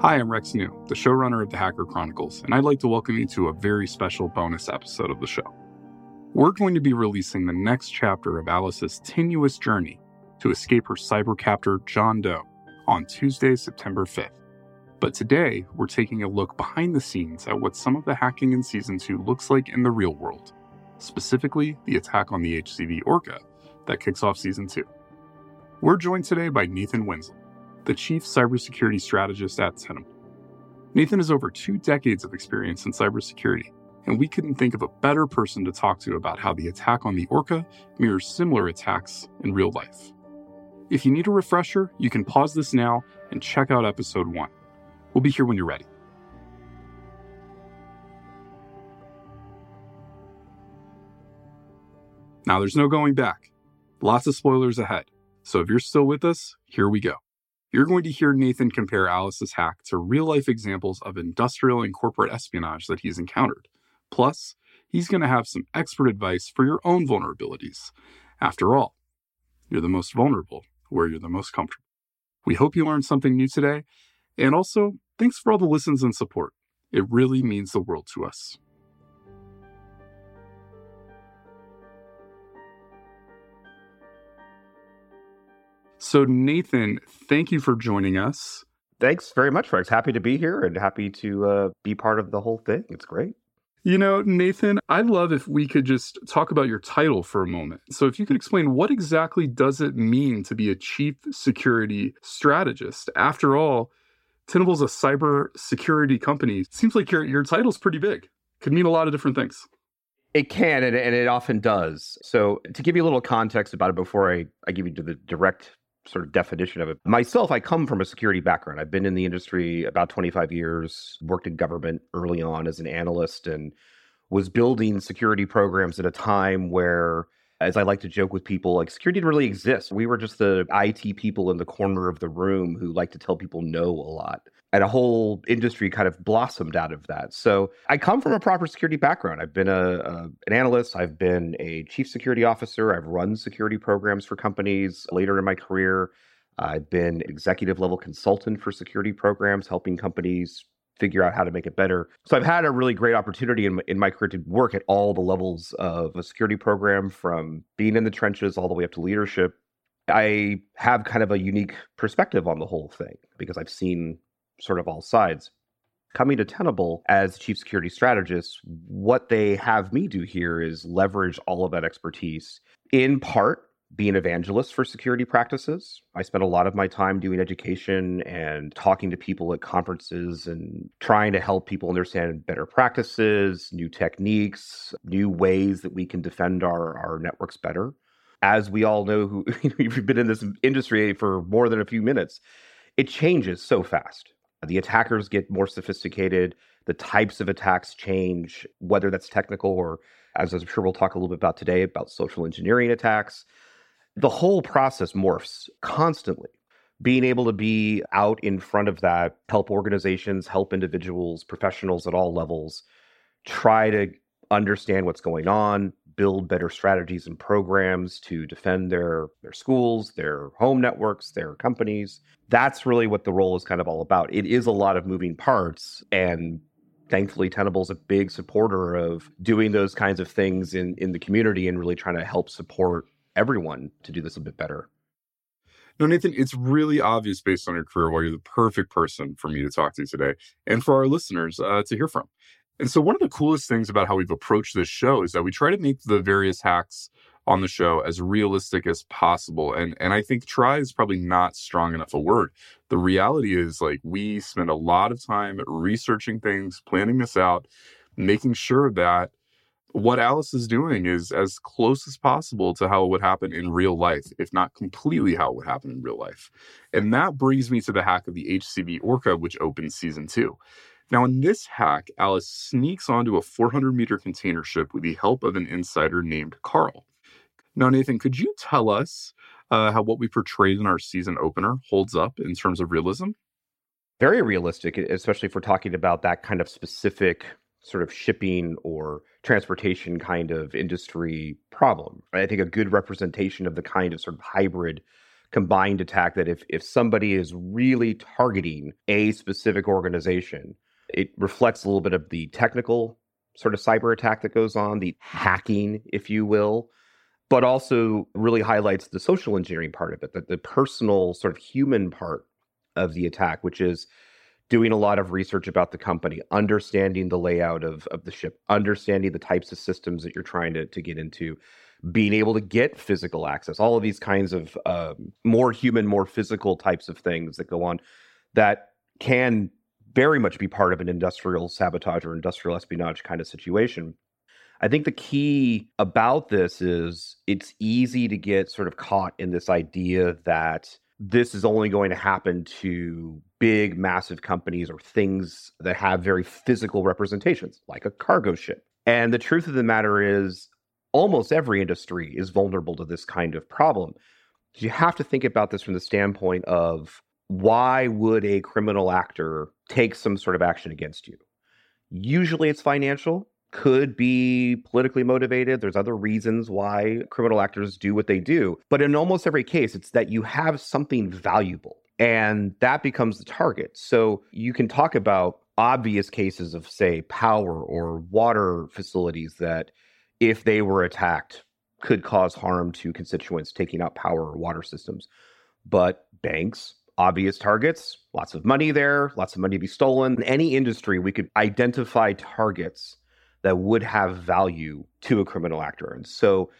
Hi, I'm Rex New, the showrunner of the Hacker Chronicles, and I'd like to welcome you to a very special bonus episode of the show. We're going to be releasing the next chapter of Alice's tenuous journey to escape her cyber captor, John Doe, on Tuesday, September 5th. But today, we're taking a look behind the scenes at what some of the hacking in Season 2 looks like in the real world, specifically the attack on the HCV Orca that kicks off Season 2. We're joined today by Nathan Wenzler, the Chief Cybersecurity Strategist at Tenable. Nathan has over two decades of experience in cybersecurity, and we couldn't think of a better person to talk to about how the attack on the Orca mirrors similar attacks in real life. If you need a refresher, you can pause this now and check out episode 1. We'll be here when you're ready. Now, there's no going back. Lots of spoilers ahead. So if you're still with us, here we go. You're going to hear Nathan compare Alice's hack to real life examples of industrial and corporate espionage that he's encountered. Plus, he's going to have some expert advice for your own vulnerabilities. After all, you're the most vulnerable where you're the most comfortable. We hope you learned something new today. And also, thanks for all the listens and support. It really means the world to us. So, Nathan, thank you for joining us. Thanks very much, Rex. Happy to be here and happy to uh, be part of the whole thing. It's great. You know, Nathan, I'd love if we could just talk about your title for a moment. So, if you could explain what exactly does it mean to be a chief security strategist? After all, Tenable's a cyber security company. Seems like your your title's pretty big. Could mean a lot of different things. It can, and, and it often does. So, to give you a little context about it before I, I give you to the direct sort of definition of it. Myself, I come from a security background. I've been in the industry about 25 years, worked in government early on as an analyst, and was building security programs at a time where as I like to joke with people, like security didn't really exist. We were just the IT people in the corner of the room who like to tell people no a lot. And a whole industry kind of blossomed out of that. So I come from a proper security background. I've been a, a an analyst. I've been a chief security officer. I've run security programs for companies later in my career. I've been executive level consultant for security programs, helping companies figure out how to make it better. So I've had a really great opportunity in my, in my career to work at all the levels of a security program from being in the trenches all the way up to leadership. I have kind of a unique perspective on the whole thing because I've seen sort of all sides. Coming to Tenable as chief security strategist, what they have me do here is leverage all of that expertise in part be an evangelist for security practices. I spent a lot of my time doing education and talking to people at conferences and trying to help people understand better practices, new techniques, new ways that we can defend our, our networks better. As we all know, who we've been in this industry for more than a few minutes, it changes so fast. The attackers get more sophisticated. The types of attacks change, whether that's technical or, as I'm sure we'll talk a little bit about today, about social engineering attacks the whole process morphs constantly. Being able to be out in front of that, help organizations, help individuals, professionals at all levels, try to understand what's going on, build better strategies and programs to defend their their schools, their home networks, their companies. That's really what the role is kind of all about. It is a lot of moving parts and thankfully Tenable's a big supporter of doing those kinds of things in in the community and really trying to help support everyone to do this a bit better. No, Nathan, it's really obvious based on your career why you're the perfect person for me to talk to today and for our listeners uh, to hear from. And so, one of the coolest things about how we've approached this show is that we try to make the various hacks on the show as realistic as possible. And and I think try is probably not strong enough a word. The reality is like we spend a lot of time researching things, planning this out, making sure that what Alice is doing is as close as possible to how it would happen in real life, if not completely how it would happen in real life. And that brings me to the hack of the HCV Orca, which opens season two. Now, in this hack, Alice sneaks onto a 400 meter container ship with the help of an insider named Carl. Now, Nathan, could you tell us uh, how what we portrayed in our season opener holds up in terms of realism? Very realistic, especially if we're talking about that kind of specific sort of shipping or transportation kind of industry problem. I think a good representation of the kind of sort of hybrid combined attack that if if somebody is really targeting a specific organization, it reflects a little bit of the technical sort of cyber attack that goes on, the hacking, if you will, but also really highlights the social engineering part of it, the, the personal sort of human part of the attack, which is doing a lot of research about the company, understanding the layout of, of the ship, understanding the types of systems that you're trying to, to get into, being able to get physical access, all of these kinds of um, more human, more physical types of things that go on that can very much be part of an industrial sabotage or industrial espionage kind of situation. I think the key about this is it's easy to get sort of caught in this idea that this is only going to happen to big, massive companies or things that have very physical representations, like a cargo ship. And the truth of the matter is, almost every industry is vulnerable to this kind of problem. You have to think about this from the standpoint of why would a criminal actor take some sort of action against you? Usually it's financial, could be politically motivated. There's other reasons why criminal actors do what they do. But in almost every case, it's that you have something valuable and that becomes the target. So you can talk about obvious cases of, say, power or water facilities that, if they were attacked, could cause harm to constituents taking out power or water systems. But banks, obvious targets, lots of money there, lots of money to be stolen. In any industry, we could identify targets that would have value to a criminal actor. And so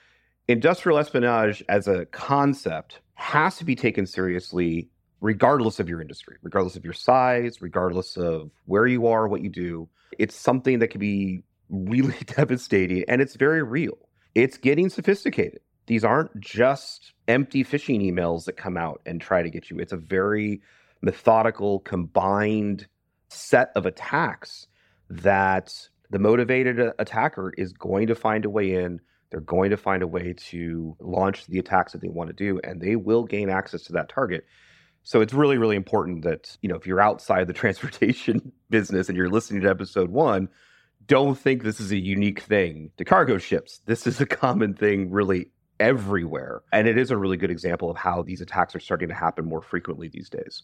industrial espionage as a concept has to be taken seriously regardless of your industry, regardless of your size, regardless of where you are, what you do. It's something that can be really devastating and it's very real. It's getting sophisticated. These aren't just empty phishing emails that come out and try to get you. It's a very methodical, combined set of attacks that the motivated attacker is going to find a way in. They're going to find a way to launch the attacks that they want to do, and they will gain access to that target. So it's really, really important that, you know, if you're outside the transportation business and you're listening to episode one, don't think this is a unique thing to cargo ships. This is a common thing really everywhere. And it is a really good example of how these attacks are starting to happen more frequently these days.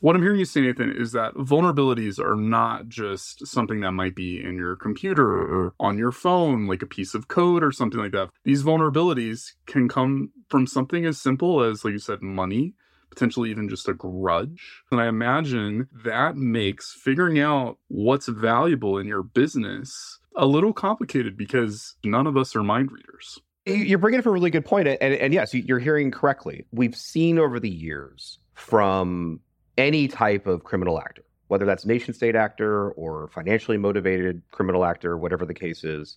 What I'm hearing you say, Nathan, is that vulnerabilities are not just something that might be in your computer or on your phone, like a piece of code or something like that. These vulnerabilities can come from something as simple as, like you said, money, potentially even just a grudge. And I imagine that makes figuring out what's valuable in your business a little complicated because none of us are mind readers. You're bringing up a really good point, and, and yes, you're hearing correctly. We've seen over the years from any type of criminal actor, whether that's nation state actor or financially motivated criminal actor, whatever the case is.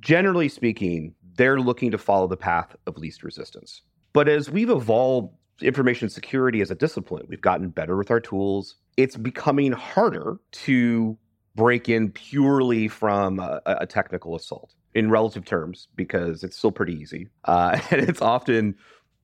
Generally speaking, they're looking to follow the path of least resistance. But as we've evolved information security as a discipline, we've gotten better with our tools. It's becoming harder to break in purely from a, a technical assault in relative terms because it's still pretty easy. Uh, and it's often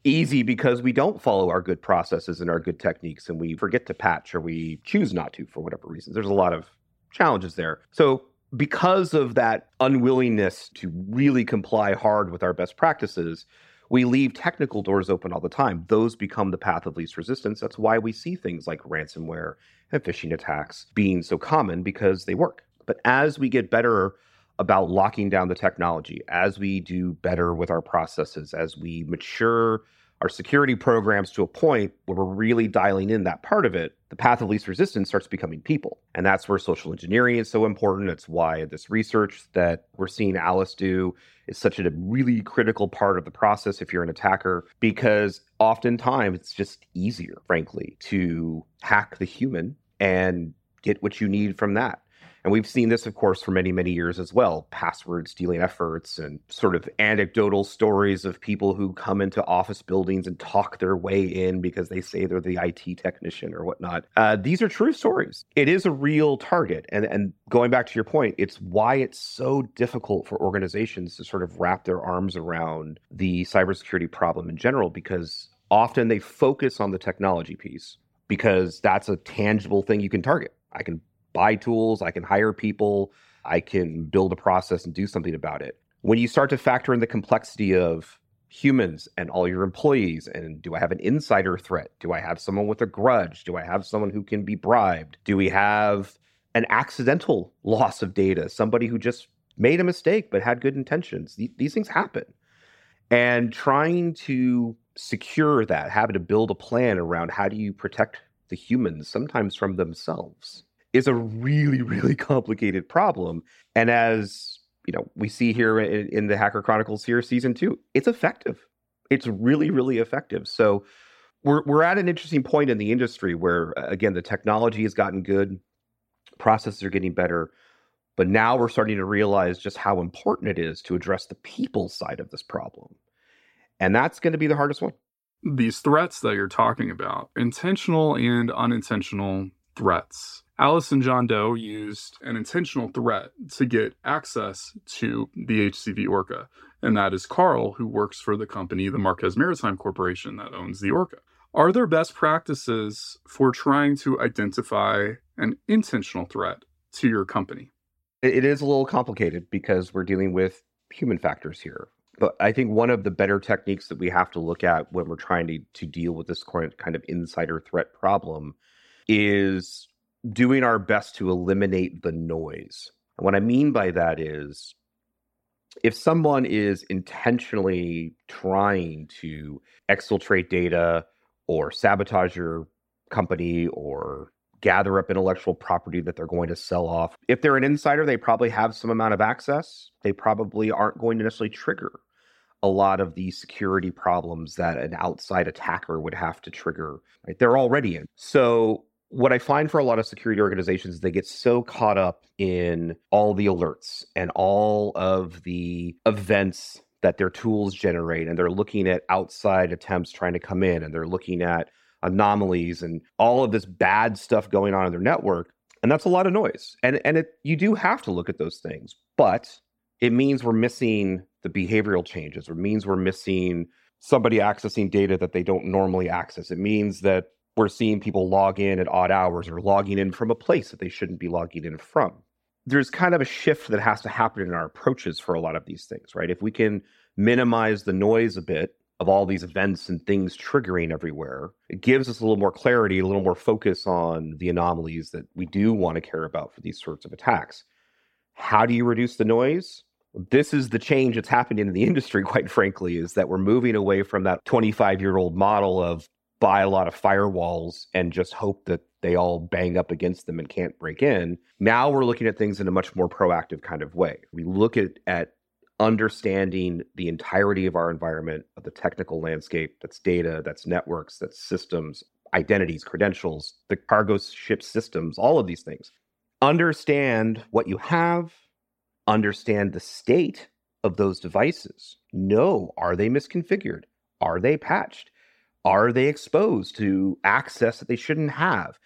easy because we don't follow our good processes and our good techniques and we forget to patch or we choose not to for whatever reasons. There's a lot of challenges there. So, because of that unwillingness to really comply hard with our best practices, we leave technical doors open all the time. Those become the path of least resistance. That's why we see things like ransomware and phishing attacks being so common because they work. But as we get better about locking down the technology, as we do better with our processes, as we mature our security programs to a point where we're really dialing in that part of it, the path of least resistance starts becoming people. And that's where social engineering is so important. It's why this research that we're seeing Alice do is such a really critical part of the process if you're an attacker, because oftentimes it's just easier, frankly, to hack the human and get what you need from that. And we've seen this, of course, for many, many years as well password stealing efforts and sort of anecdotal stories of people who come into office buildings and talk their way in because they say they're the IT technician or whatnot. Uh, these are true stories. It is a real target. And, and going back to your point, it's why it's so difficult for organizations to sort of wrap their arms around the cybersecurity problem in general because often they focus on the technology piece because that's a tangible thing you can target. I can buy tools, I can hire people, I can build a process and do something about it. When you start to factor in the complexity of humans and all your employees? And do I have an insider threat? Do I have someone with a grudge? Do I have someone who can be bribed? Do we have an accidental loss of data? Somebody who just made a mistake but had good intentions? These things happen. And trying to secure that, having to build a plan around how do you protect the humans, sometimes from themselves, is a really, really complicated problem. And as you know, we see here in, in the Hacker Chronicles here, season two, it's effective. It's really, really effective. So we're we're at an interesting point in the industry where uh, again the technology has gotten good, processes are getting better, but now we're starting to realize just how important it is to address the people side of this problem. And that's going to be the hardest one. These threats that you're talking about, intentional and unintentional threats. Alice and John Doe used an intentional threat to get access to the HCV Orca, and that is Carl, who works for the company, the Marquez Maritime Corporation, that owns the Orca. Are there best practices for trying to identify an intentional threat to your company? It is a little complicated because we're dealing with human factors here. But I think one of the better techniques that we have to look at when we're trying to, to deal with this kind of insider threat problem is doing our best to eliminate the noise. And what I mean by that is if someone is intentionally trying to exfiltrate data or sabotage your company or gather up intellectual property that they're going to sell off. If they're an insider, they probably have some amount of access. They probably aren't going to necessarily trigger a lot of the security problems that an outside attacker would have to trigger. Right? They're already in. So what I find for a lot of security organizations, they get so caught up in all the alerts and all of the events that their tools generate, and they're looking at outside attempts trying to come in, and they're looking at anomalies and all of this bad stuff going on in their network. And that's a lot of noise. And and it you do have to look at those things, but it means we're missing the behavioral changes. It means we're missing somebody accessing data that they don't normally access. It means that we're seeing people log in at odd hours or logging in from a place that they shouldn't be logging in from. There's kind of a shift that has to happen in our approaches for a lot of these things, right? If we can minimize the noise a bit of all these events and things triggering everywhere, it gives us a little more clarity, a little more focus on the anomalies that we do want to care about for these sorts of attacks. How do you reduce the noise? This is the change that's happening in the industry, quite frankly, is that we're moving away from that 25 year old model of buy a lot of firewalls and just hope that they all bang up against them and can't break in. Now we're looking at things in a much more proactive kind of way. We look at, at understanding the entirety of our environment, of the technical landscape that's data, that's networks, that's systems, identities, credentials, the cargo ship systems, all of these things. Understand what you have, understand the state of those devices. Know are they misconfigured? Are they patched? Are they exposed to access that they shouldn't have?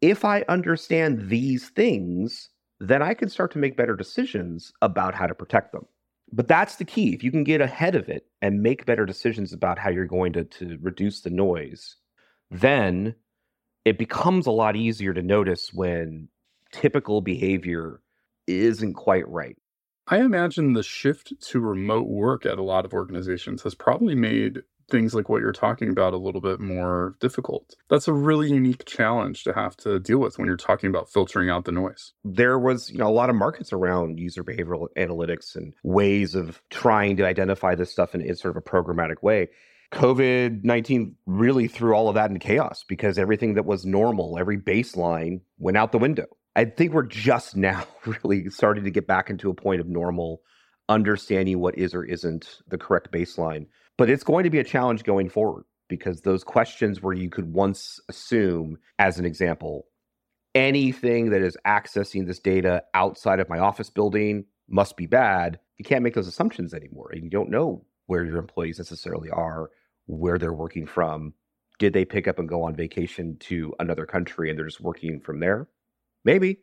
If I understand these things, then I can start to make better decisions about how to protect them. But that's the key. If you can get ahead of it and make better decisions about how you're going to, to reduce the noise, then it becomes a lot easier to notice when typical behavior isn't quite right. I imagine the shift to remote work at a lot of organizations has probably made things like what you're talking about a little bit more difficult. That's a really unique challenge to have to deal with when you're talking about filtering out the noise. There was, you know, a lot of markets around user behavioral analytics and ways of trying to identify this stuff in, in sort of a programmatic way. COVID 19 really threw all of that into chaos because everything that was normal, every baseline went out the window. I think we're just now really starting to get back into a point of normal understanding what is or isn't the correct baseline. But it's going to be a challenge going forward because those questions where you could once assume, as an example, anything that is accessing this data outside of my office building must be bad, you can't make those assumptions anymore. And you don't know where your employees necessarily are, where they're working from. Did they pick up and go on vacation to another country and they're just working from there? Maybe.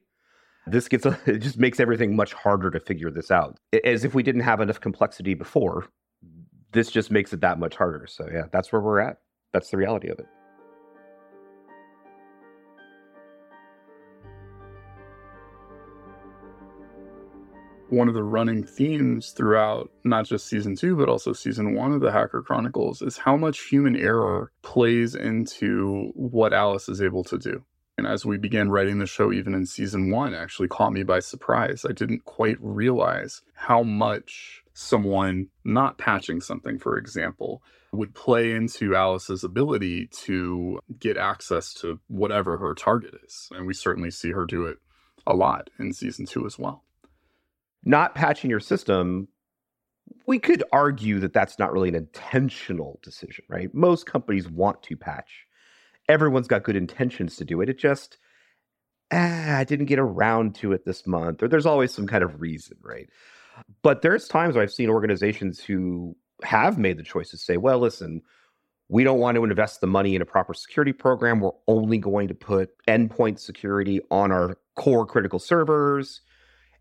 This gets it just makes everything much harder to figure this out. As if we didn't have enough complexity before, this just makes it that much harder. So yeah, that's where we're at. That's the reality of it. one of the running themes throughout not just season two, but also season one of the Hacker Chronicles is how much human error plays into what Alice is able to do. And as we began writing the show, even in season one, actually caught me by surprise. I didn't quite realize how much someone not patching something, for example, would play into Alice's ability to get access to whatever her target is. And we certainly see her do it a lot in season two as well. Not patching your system, we could argue that that's not really an intentional decision, right? Most companies want to patch. Everyone's got good intentions to do it. It just, ah, I didn't get around to it this month, or there's always some kind of reason, right? But there's times I've seen organizations who have made the choice to say, well, listen, we don't want to invest the money in a proper security program. We're only going to put endpoint security on our core critical servers.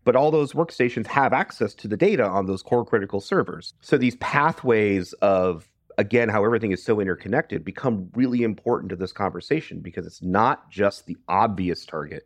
But all those workstations have access to the data on those core critical servers. So these pathways of, again, how everything is so interconnected become really important to this conversation because it's not just the obvious target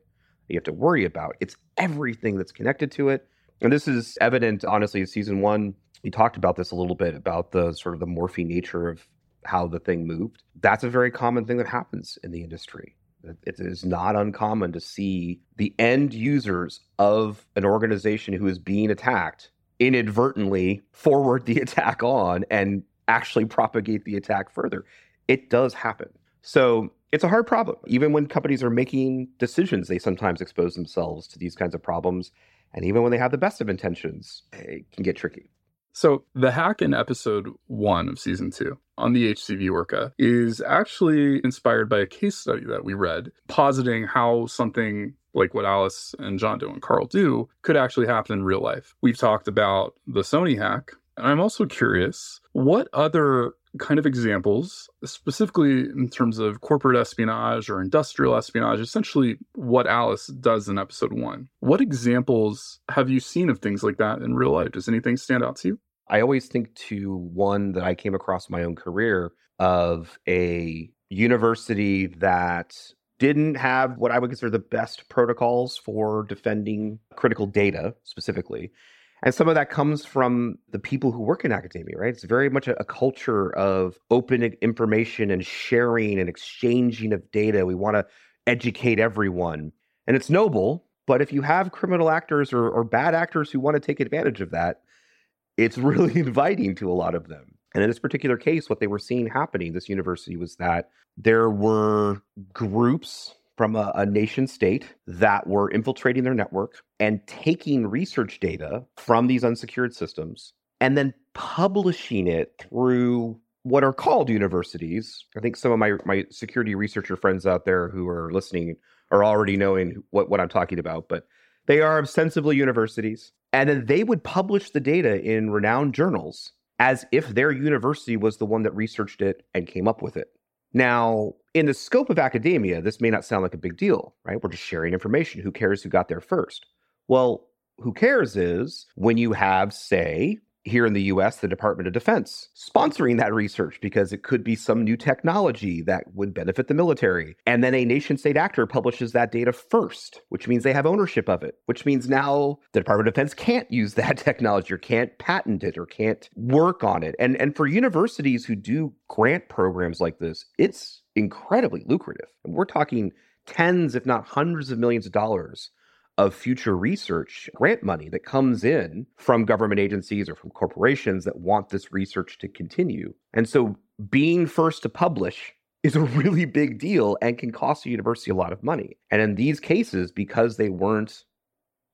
that you have to worry about, it's everything that's connected to it. And this is evident, honestly, in season one. We talked about this a little bit about the sort of the morphine nature of how the thing moved. That's a very common thing that happens in the industry. It is not uncommon to see the end users of an organization who is being attacked inadvertently forward the attack on and actually propagate the attack further. It does happen. So it's a hard problem. Even when companies are making decisions, they sometimes expose themselves to these kinds of problems. And even when they have the best of intentions, it can get tricky. So, the hack in episode one of season two on the HCV Orca is actually inspired by a case study that we read, positing how something like what Alice and John Doe and Carl do could actually happen in real life. We've talked about the Sony hack, I'm also curious what other kind of examples, specifically in terms of corporate espionage or industrial espionage, essentially what Alice does in episode one. What examples have you seen of things like that in real life? Does anything stand out to you? I always think to one that I came across in my own career of a university that didn't have what I would consider the best protocols for defending critical data specifically. And some of that comes from the people who work in academia, right? It's very much a, a, culture of open information and sharing and exchanging of data. We want to educate everyone. And it's noble, but if you have criminal actors or, or bad actors who want to take advantage of that, it's really inviting to a lot of them. And in this particular case, what they were seeing happening, this university, was that there were groups from a, a, nation state that were infiltrating their network and taking research data from these unsecured systems and then publishing it through what are called universities. I think some of my, my security researcher friends out there who are listening are already knowing what, what I'm talking about, but they are ostensibly universities. And then they would publish the data in renowned journals as if their university was the one that researched it and came up with it. Now, in the scope of academia, this may not sound like a big deal, right? We're just sharing information. Who cares who got there first? Well, who cares is when you have, say, here in the US, the Department of Defense sponsoring that research because it could be some new technology that would benefit the military. And then a nation state actor publishes that data first, which means they have ownership of it, which means now the Department of Defense can't use that technology or can't patent it or can't work on it. And, and for universities who do grant programs like this, it's incredibly lucrative. And we're talking tens, if not hundreds of millions of dollars of future research grant money that comes in from government agencies or from corporations that want this research to continue. And so being first to publish is a really big deal and can cost a university a lot of money. And in these cases, because they weren't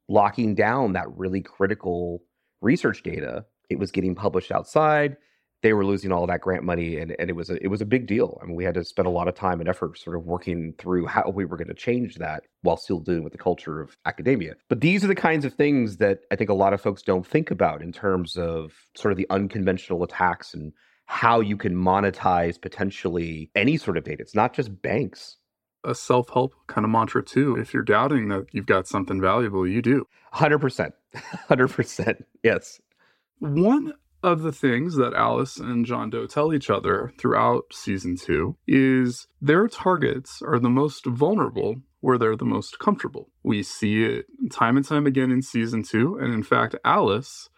locking down that really critical research data, it was getting published outside they were losing all that grant money and, and it was a, it was a big deal. I mean, we had to spend a lot of time and effort sort of working through how we were going to change that while still dealing with the culture of academia. But these are the kinds of things that I think a lot of folks don't think about in terms of sort of the unconventional attacks and how you can monetize potentially any sort of data. It's not just banks. A self help kind of mantra, too. If you're doubting that you've got something valuable, you do. 100%. 100%. Yes. One of the things that Alice and John Doe tell each other throughout season two is their targets are the most vulnerable where they're the most comfortable. We see it time and time again in season two. And in fact, Alice,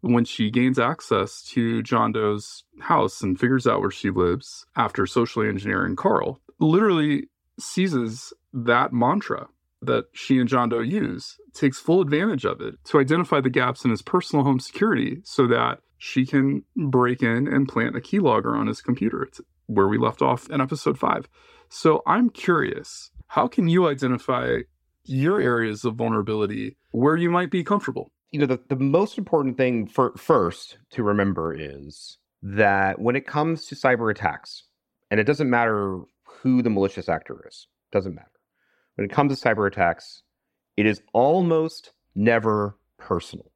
when she gains access to John Doe's house and figures out where she lives after socially engineering Carl, literally seizes that mantra that she and John Doe use, takes full advantage of it to identify the gaps in his personal home security so that she can break in and plant a keylogger on his computer. It's where we left off in episode five. So I'm curious, how can you identify your areas of vulnerability where you might be comfortable? You know, the, the most important thing for first to remember is that when it comes to cyber attacks, and it doesn't matter who the malicious actor is, doesn't matter. When it comes to cyber attacks, it is almost never personal.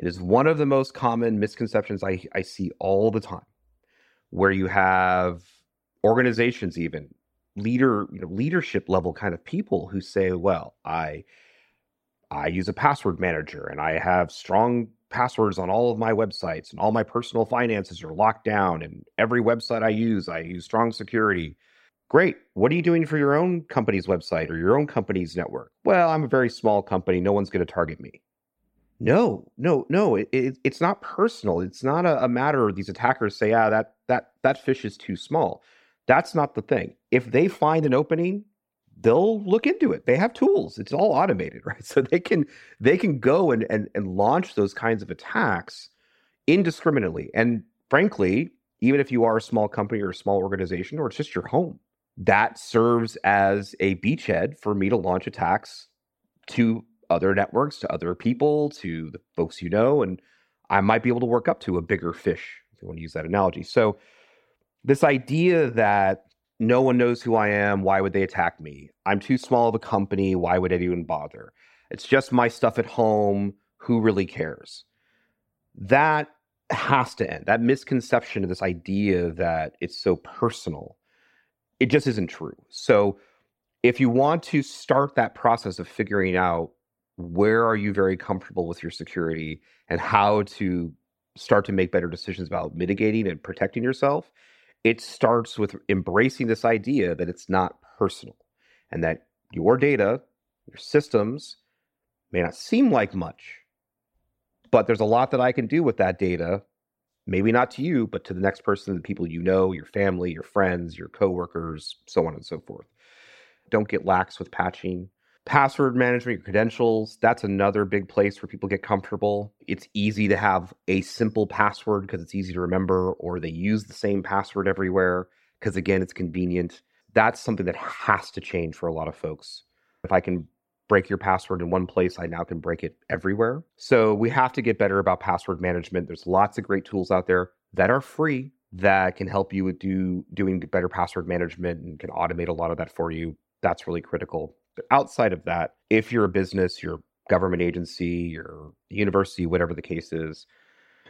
It is one of the most common misconceptions I, I see all the time, where you have organizations, even leader, you know, leadership level kind of people who say, "Well, I, I use a password manager, and I have strong passwords on all of my websites, and all my personal finances are locked down, and every website I use, I use strong security." Great. What are you doing for your own company's website or your own company's network? Well, I'm a very small company. No one's going to target me. No, no, no. It, it, it's not personal. It's not a, a matter of these attackers say, "Ah, that that that fish is too small." That's not the thing. If they find an opening, they'll look into it. They have tools. It's all automated, right? So they can they can go and and, and launch those kinds of attacks indiscriminately. And frankly, even if you are a small company or a small organization, or it's just your home, that serves as a beachhead for me to launch attacks to other networks, to other people, to the folks you know, and I might be able to work up to a bigger fish, if you want to use that analogy. So, this idea that no one knows who I am, why would they attack me? I'm too small of a company, why would anyone bother? It's just my stuff at home, who really cares? That has to end. That misconception of this idea that it's so personal it just isn't true. So if you want to start that process of figuring out where are you very comfortable with your security and how to start to make better decisions about mitigating and protecting yourself, it starts with embracing this idea that it's not personal and that your data, your systems may not seem like much, but there's a lot that I can do with that data maybe not to you, but to the next person, the people you know, your family, your friends, your coworkers, so on and so forth. Don't get lax with patching. Password management, your credentials, that's another big place where people get comfortable. It's easy to have a simple password because it's easy to remember, or they use the same password everywhere because, again, it's convenient. That's something that has to change for a lot of folks. If I can break your password in one place, I now can break it everywhere. So we have to get better about password management. There's lots of great tools out there that are free that can help you with do doing better password management and can automate a lot of that for you. That's really critical. But outside of that, if you're a business, your government agency, your university, whatever the case is,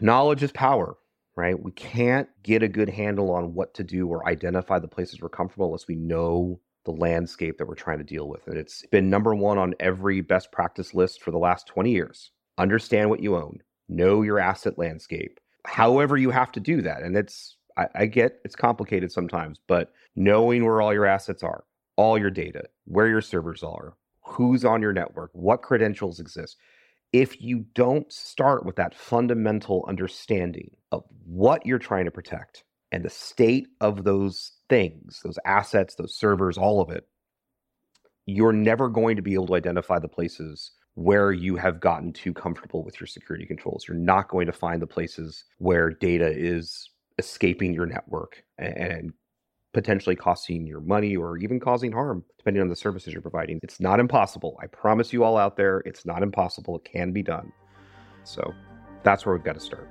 knowledge is power, right? We can't get a good handle on what to do or identify the places we're comfortable unless we know the landscape that we're trying to deal with. And it's been number one on every best practice list for the last 20 years. Understand what you own, know your asset landscape, however, you have to do that. And it's, I, I get it's complicated sometimes, but knowing where all your assets are, all your data, where your servers are, who's on your network, what credentials exist. If you don't start with that fundamental understanding of what you're trying to protect and the state of those things, those assets, those servers, all of it, you're never going to be able to identify the places where you have gotten too comfortable with your security controls. You're not going to find the places where data is escaping your network and potentially costing your money or even causing harm, depending on the services you're providing. It's not impossible. I promise you all out there, it's not impossible. It can be done. So that's where we've got to start.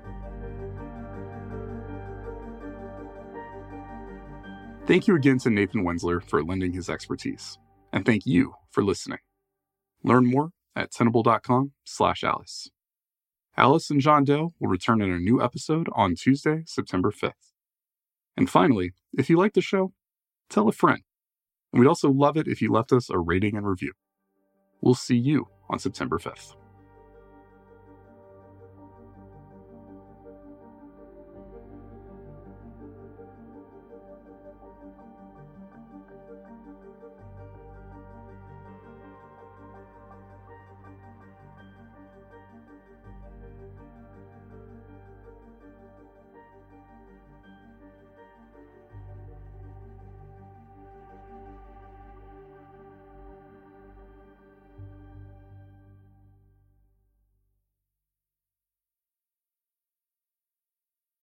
Thank you again to Nathan Wenzler for lending his expertise. And thank you for listening. Learn more at tenable.com slash Alice. Alice and John Doe will return in a new episode on Tuesday, September 5th. And finally, if you like the show, tell a friend. And we'd also love it if you left us a rating and review. We'll see you on September 5th.